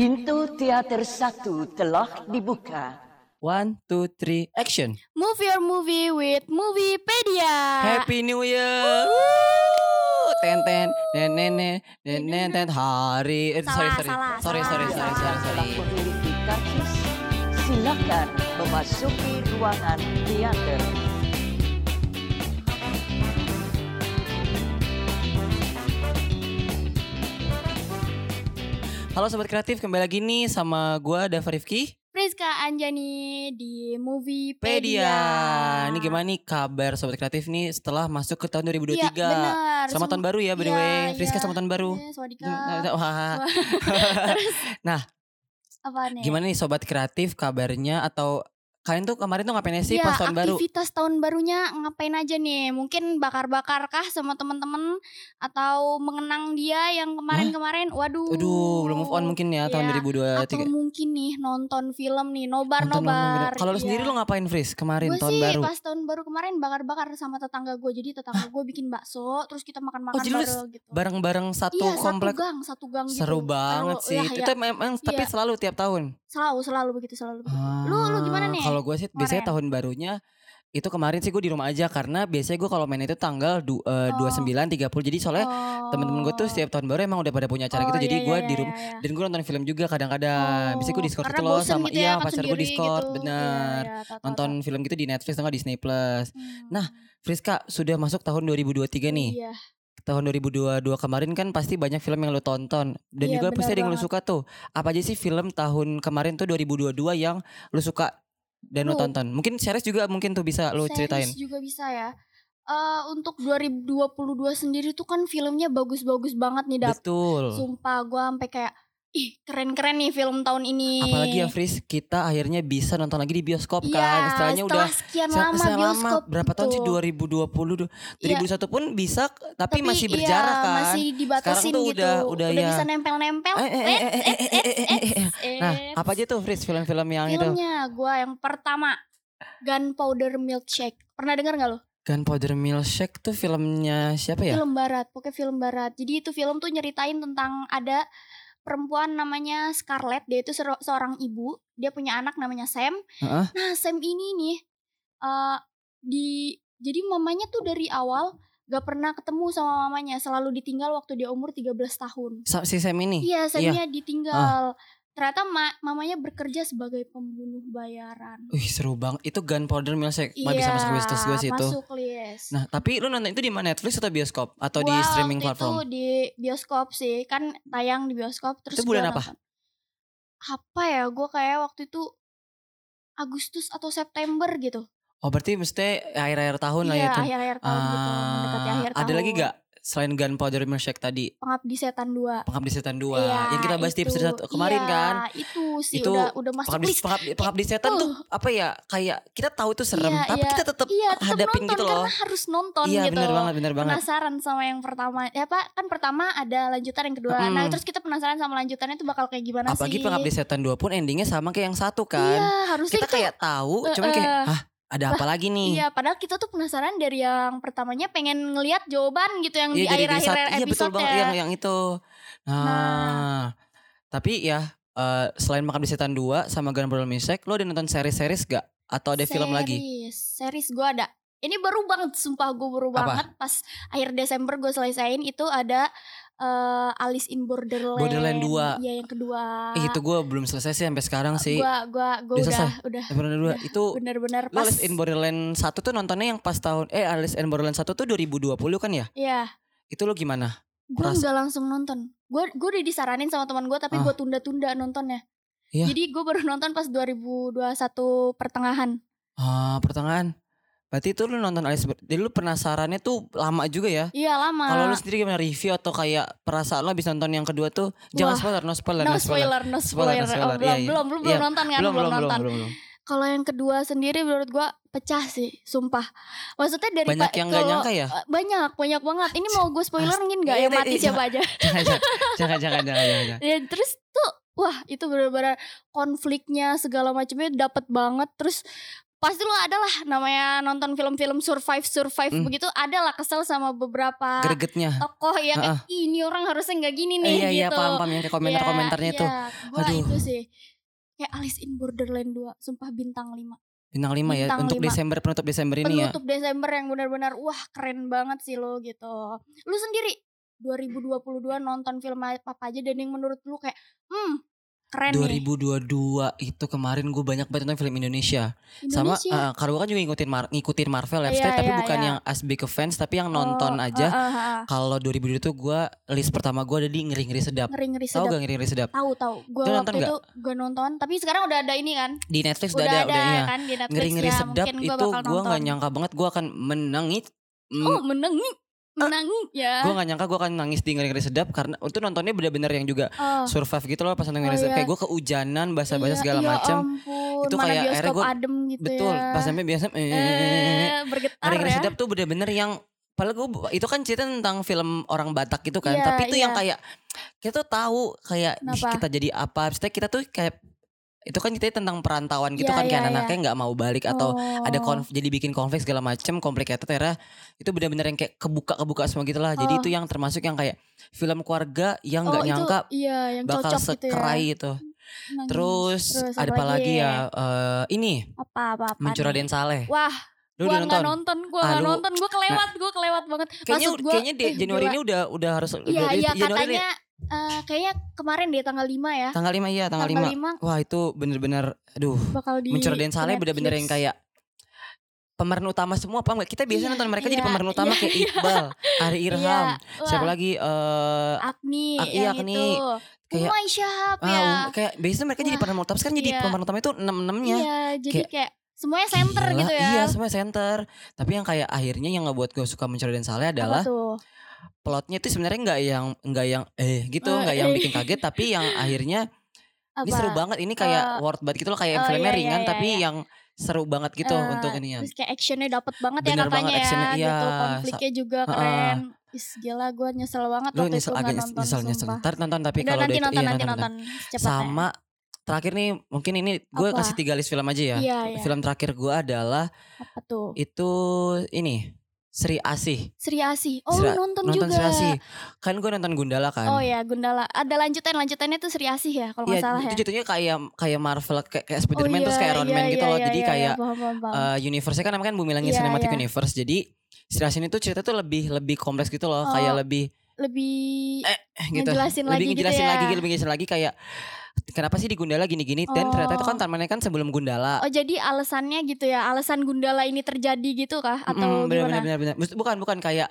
Pintu teater satu telah dibuka. One, two, three, action. Move your movie with Moviepedia. Happy New Year. Woo! Ten ten ten hari. Eh, sorry Salah, sorry. salah, sorry sorry salah. sorry sorry sorry. Karcis. Silakan memasuki ruangan teater. Halo sobat kreatif kembali lagi nih sama gua Dava Rifki. Priska Anjani di Moviepedia. Pedia. Ini gimana nih kabar sobat kreatif nih setelah masuk ke tahun 2023. Iya, benar. Selamat tahun baru ya by the Iya, way. Friska iya. selamat tahun baru. Eh, Sawadika. Wah. Terus Nah, apa nih? Gimana nih sobat kreatif kabarnya atau kalian tuh kemarin tuh ngapain sih Iya, pas tahun baru? aktivitas tahun barunya ngapain aja nih? Mungkin bakar-bakar kah sama teman-teman atau mengenang dia yang kemarin-kemarin? Waduh. Aduh, belum move on mungkin ya tahun Iya, Atau 2023. mungkin nih nonton film nih, nobar-nobar. Kalau lu Iya. sendiri lu ngapain Fris kemarin Gue tahun sih baru? pas tahun baru kemarin bakar-bakar sama tetangga gue. Jadi tetangga gue bikin bakso, terus kita makan-makan Oh, lu bareng gitu. Bareng-bareng satu iya, komplek. satu gang, satu gang gitu. Seru banget Seru, sih. ya, Itu ya. memang tapi Iya. selalu tiap tahun. Selalu, selalu begitu, selalu begitu. Lu, lu gimana Ah, nih? Kalau gue sih biasanya kemarin? tahun barunya itu kemarin sih gue di rumah aja karena biasanya gue kalau main itu tanggal du, eh, Oh. 29 30 jadi soalnya temen-temen gue tuh setiap tahun baru emang udah pada punya acara Oh, gitu jadi iya, gue iya, di iya, rumah iya. dan gue nonton film juga kadang-kadang. Biasanya gue Oh, Discord karena gitu loh sama gitu iya ya, kan pacar gue Discord gitu. bener. Iya, iya, tahu, Nonton tahu. film gitu di Netflix atau Disney Plus. Hmm. Nah, Friska sudah masuk tahun 2023 nih. Iya. Tahun 2022 kemarin kan pasti banyak film yang lu tonton dan Iya, juga pasti benar ada yang banget. suka tuh. Apa aja sih film tahun kemarin tuh 2022 yang lu suka dan lu tonton. Mungkin series juga mungkin tuh bisa lu ceritain. Series juga bisa ya. Uh, untuk 2022 sendiri tuh kan filmnya bagus-bagus banget nih Dap. Betul. Sumpah gue sampai kayak ih keren-keren nih film tahun ini. Apalagi ya Fris, kita akhirnya bisa nonton lagi di bioskop ya, kan. Istilahnya udah sekian lama bioskop. Lama, berapa tahun sih 2020 2001 ya. pun bisa tapi, tapi masih iya, berjarak iya, kan. masih dibatasin tuh gitu. Udah, udah, udah ya. bisa nempel-nempel. Eh, eh, eh, eh eh, eh, eh, eh, eh, apa aja tuh Fris film-film yang itu? filmnya gue yang pertama Gunpowder Milkshake. Pernah dengar gak lo? Gunpowder Milkshake tuh filmnya siapa ya? Film barat, pokoknya film barat. Jadi itu film tuh nyeritain tentang ada perempuan namanya Scarlett. Dia itu seorang ibu. Dia punya anak namanya Sam. Heeh. Nah Sam ini nih eh di jadi mamanya tuh dari awal gak pernah ketemu sama mamanya. Selalu ditinggal waktu dia umur 13 tahun. Si Sam ini. Iya, Iya. Samnya ditinggal. Ternyata ma- mamanya bekerja sebagai pembunuh bayaran. Wih seru banget. Itu Gunpowder Milkshake. Wah, bisa masuk wishlist gue sih itu. Iya, Masuk list. Nah, tapi lu nonton itu di mana Netflix atau bioskop atau di Gua streaming waktu platform? Itu di bioskop sih, kan tayang di bioskop terus Itu bulan apa? nonton. Apa ya? Gue kayak waktu itu Agustus atau September gitu. Oh, berarti mesti akhir-akhir tahun lah ya iya, itu. akhir-akhir tahun gitu, mendekati Ah, akhir tahun. ada lagi gak selain Gunpowder Milkshake tadi? Pengabdi Setan 2. Pengabdi Setan 2 Iya, yang kita bahas di itu. episode satu kemarin Iya, kan. itu sih Itu udah udah masuk Pengabdi, list. pengabdi, pengabdi Setan tuh apa ya? Kayak kita tahu itu serem, Iya, tapi iya. kita tetap Iya, tetap hadapin nonton gitu loh. karena harus nonton Iya, gitu. benar banget, benar banget. Penasaran sama yang pertama. Ya Pak, kan pertama ada lanjutan yang kedua. Mm-mm. Nah, terus kita penasaran sama lanjutannya tuh bakal kayak gimana Apalagi sih. Pengabdi Setan 2 pun endingnya sama kayak yang satu kan. Iya, harusnya kita itu kayak tahu, Eh, cuman kayak hah ada apa lagi nih? Iya, padahal kita tuh penasaran dari yang pertamanya pengen ngelihat jawaban gitu yang Iya di akhir-akhir saat- iya betul episode banget ya. yang yang itu. Nah, tapi ya eh, selain Makan di Setan 2 sama Gunpowder Milkshake, lo ada nonton series-series gak? Atau ada film lagi? Series, series gue ada. Ini baru banget, sumpah gue baru Apa? banget pas akhir Desember gue selesaiin itu ada eh, Alice in Borderland. Borderland 2. Iya yang kedua. Eh, itu gue belum selesai sih sampai sekarang sih. Gua gua gua Udah udah selesai? udah Eh, Borderland 2 itu bener-bener pas. Alice in Borderland 1 tuh nontonnya yang pas tahun eh Alice in Borderland 1 tuh 2020 kan ya? Iya, Itu lo gimana? gue nggak langsung nonton. Gue gue udah disaranin sama teman gue tapi Ah. gue tunda-tunda nontonnya. Iya. Jadi gue baru nonton pas 2021 pertengahan. Ah, pertengahan. Berarti itu lu nonton Alice Ber- Jadi lu penasarannya tuh lama juga ya? Iya lama. Kalau lu sendiri gimana review atau kayak perasaan lo habis nonton yang kedua tuh jangan Wah. spoiler, no spoiler, no spoiler, no Spoiler, no spoiler. spoiler. Oh, belum, Iya, iya. belum, belum, Iya. belum nonton kan, belum, belum, belum, nonton. belum, belum. Kalau yang kedua sendiri menurut gua pecah sih, sumpah. Maksudnya dari Banyak yang gak nyangka ya? eh, Banyak, banyak banget. Ini mau gue spoilerin nggak Iya, ya mati iya, siapa aja? jangan, jangan, jangan, jangan. Dan terus tuh, wah itu benar-benar konfliknya segala macamnya dapet banget. Terus pasti lo ada lah namanya nonton film-film survive survive Hmm. begitu ada lah kesel sama beberapa Gregetnya. tokoh yang kayak "Ih, ini orang harusnya nggak gini nih Eh, iya gitu. iya paham paham yang kayak komentar-komentarnya Iya, itu. iya. Aduh. itu sih kayak Alice in Borderland 2 sumpah bintang 5 Bintang 5 ya Bintang untuk lima. Desember penutup Desember ini ya. penutup Desember yang benar-benar wah keren banget sih lo gitu. Lu sendiri 2022 nonton film apa aja dan yang menurut lu kayak hmm keren nih 2022 itu kemarin gue banyak banget nonton film Indonesia. Sama Indonesia. eh, karena gue kan juga ngikutin mar- ngikutin Marvel ya, Maksudnya, tapi iya, bukan iya. yang as big a fans tapi yang nonton Oh, aja. uh, uh, uh, Kalau 2022 tuh gue list pertama gue ada di ngeri ngeri sedap. ngeri ngeri Tahu sedap. gak ngeri ngeri sedap? Tahu tahu. Gue nonton itu gue nonton, tapi sekarang udah ada ini kan. Di Netflix Udah, udah, ada, ada udah iya. kan di Netflix Ngeri ngeri ya. sedap itu gua bakal gue nggak nonton. nyangka banget gue akan menangis. Oh menangis, menangis ya. gue gak nyangka gue akan nangis di ngeri ngeri sedap karena itu nontonnya bener-bener yang juga Oh, survive gitu loh pas nonton ngeri Oh, sedap iya. kayak gue keujanan bahasa-bahasa iya, segala iya macem ampun, Itu mana kayak akhirnya bioskop gua- adem gitu betul ya. pas sampai biasa eh, eh, bergetar ngeri ya. sedap tuh bener-bener yang Padahal gue itu kan cerita tentang film orang Batak gitu kan, Iya, tapi itu yang iya. kayak kita tuh tahu kayak "Ih, Kenapa? kita jadi apa, Maksudnya kita tuh kayak itu kan ceritanya tentang perantauan gitu Iya, kan kayak iya, anaknya nggak mau balik atau ada Oh. konf jadi bikin konflik segala macem complicated era itu benar-benar yang kayak kebuka kebuka semua gitu lah jadi Oh. itu yang termasuk yang kayak film keluarga yang nggak Oh, itu, nyangka iya, yang bakal cocok gitu ya. sekerai itu Nangis. terus, ada apa lagi ya eh, ini Apa apa apa. mencuri nih? Raden Saleh Wah, lu gua nonton nonton, gua Ah, nonton, gua kelewat, gua kelewat banget. kayaknya Maksud gua, kayaknya di Januari gila. ini udah udah harus Iya, iya Januari ini- katanya eh, kayaknya kemarin deh tanggal 5 ya. tanggal 5 iya tanggal, 5 Wah itu bener-bener Aduh bakal di Mencuri Raden Saleh bener-bener yang kayak Pemeran utama semua apa enggak? Kita biasa Iya, nonton mereka jadi iya, pemeran utama iya, kayak Iqbal, Ari Irham, Iya, siapa wah, lagi eh Agni Ah, iya, yang Agni. itu. Kayak- Umay Syahab ah, ya. um, kayak biasanya mereka jadi Wah, pemeran utama sekarang jadi iya. pemeran utama itu enam-enamnya. Iya, jadi Kayak, kayak, semuanya center Gila, gitu ya. Iya semua center Tapi yang kayak akhirnya yang ngebuat gue suka mencuri dan Saleh Apa adalah tuh? Plotnya itu sebenarnya nggak yang nggak yang eh gitu Eh, nggak yang eh. bikin kaget Tapi yang akhirnya Apa? ini seru banget Ini kayak Eh, worth banget gitu loh Kayak oh, filmnya iya, iya, ringan iya, tapi iya. yang seru banget gitu Eh, untuk ini ya Terus kayak actionnya dapet banget ya Bener katanya banget ya iya. gitu. Konfliknya juga Heeh. keren. Is gila gue nyesel banget Lu nyesel agak nyesel nonton nyesel, nyesel. Ntar nonton tapi kalau nanti nonton iya, nanti nonton, nonton, nonton. secepatnya. Sama terakhir nih mungkin ini gue kasih tiga list film aja ya Iya, iya. Film terakhir gue adalah Apa tuh? itu ini Sri Asih Sri Asih. Oh, Sri- nonton, nonton juga. Sri Asih kan gue nonton Gundala kan Oh ya, Gundala. Ada lanjutan lanjutannya tuh Sri Asih ya kalau nggak Iya, salah ya. itu jatuhnya kayak kayak Marvel kayak, kayak Spider-Man oh, terus iya, kayak Iron iya, Man gitu iya, loh. iya, Jadi iya, kayak iya, paham, paham, paham. eh, universe-nya kan namanya kan Bumi Langit Iya, Cinematic iya. Universe. Jadi Sri Asih itu cerita tuh lebih lebih kompleks gitu loh, Oh, kayak lebih lebih eh, gitu. ngejelasin lebih lagi gitu ngejelasin ya. lagi, lebih ngejelasin lagi kayak kenapa sih di Gundala gini-gini dan ternyata itu kan Oh. tamannya kan sebelum Gundala. Oh jadi alasannya gitu ya, alasan Gundala ini terjadi gitu kah atau Mm, bener, gimana? bener, bener, bener. Bukan bukan kayak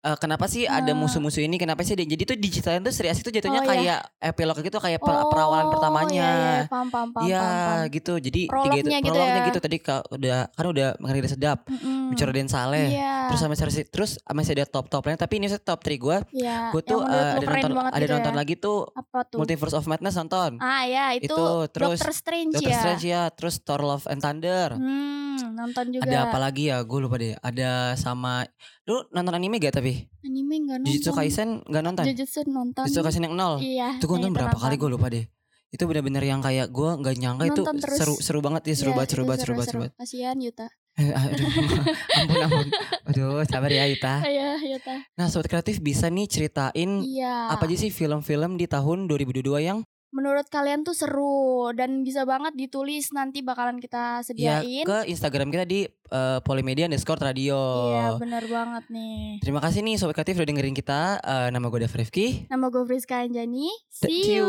eh, kenapa sih ada Ah. musuh-musuh ini? Kenapa sih? dia- Jadi tuh diceritain tuh Sri Asih tuh jatuhnya Oh, iya. kayak epilog gitu kayak per- perawalan Oh, pertamanya. Iya, iya, paham, paham, paham, Iya paham, paham. gitu. Jadi tiga itu Prolognya gitu prolognya ya. gitu tadi ka- udah kan udah ngeri sedap. Mm-mm. Bicara Den Saleh. Iya. Terus sama Sri terus masih ada top topnya tapi ini top 3 gue. Iya, Gue tuh lu ada nonton ada gitu nonton ya. lagi tuh Apa tuh? Multiverse of Madness nonton. Ah ya itu, Itu, terus Doctor Strange Doctor ya. Strange ya, terus Thor Love and Thunder. Hmm, nonton juga. Ada apa lagi ya? Gue lupa deh. Ada sama lu nonton anime gak tapi? Anime enggak nonton. Jujutsu Kaisen gak nonton? Jujutsu nonton. Jujutsu Kaisen yang nol. Iya. Itu gue nonton berapa kali gue lupa deh. Itu bener-bener yang kayak gue nggak nyangka itu terus. seru seru banget ya seru Iya, banget seru banget seru banget seru banget. Kasihan Yuta. Aduh, ampun ampun. Aduh, sabar ya Ita. Iya, Yuta. Nah, sobat kreatif bisa nih ceritain Iya. apa aja sih film-film di tahun 2022 yang Menurut kalian tuh seru dan bisa banget ditulis nanti bakalan ya kita sediain. ke Instagram kita di uh, Polimedia underscore radio. Iya, bener banget nih. Terima kasih nih sobat kreatif udah dengerin kita. Eh, nama gue Dev Rifki. Nama gue Friska Anjani. See you.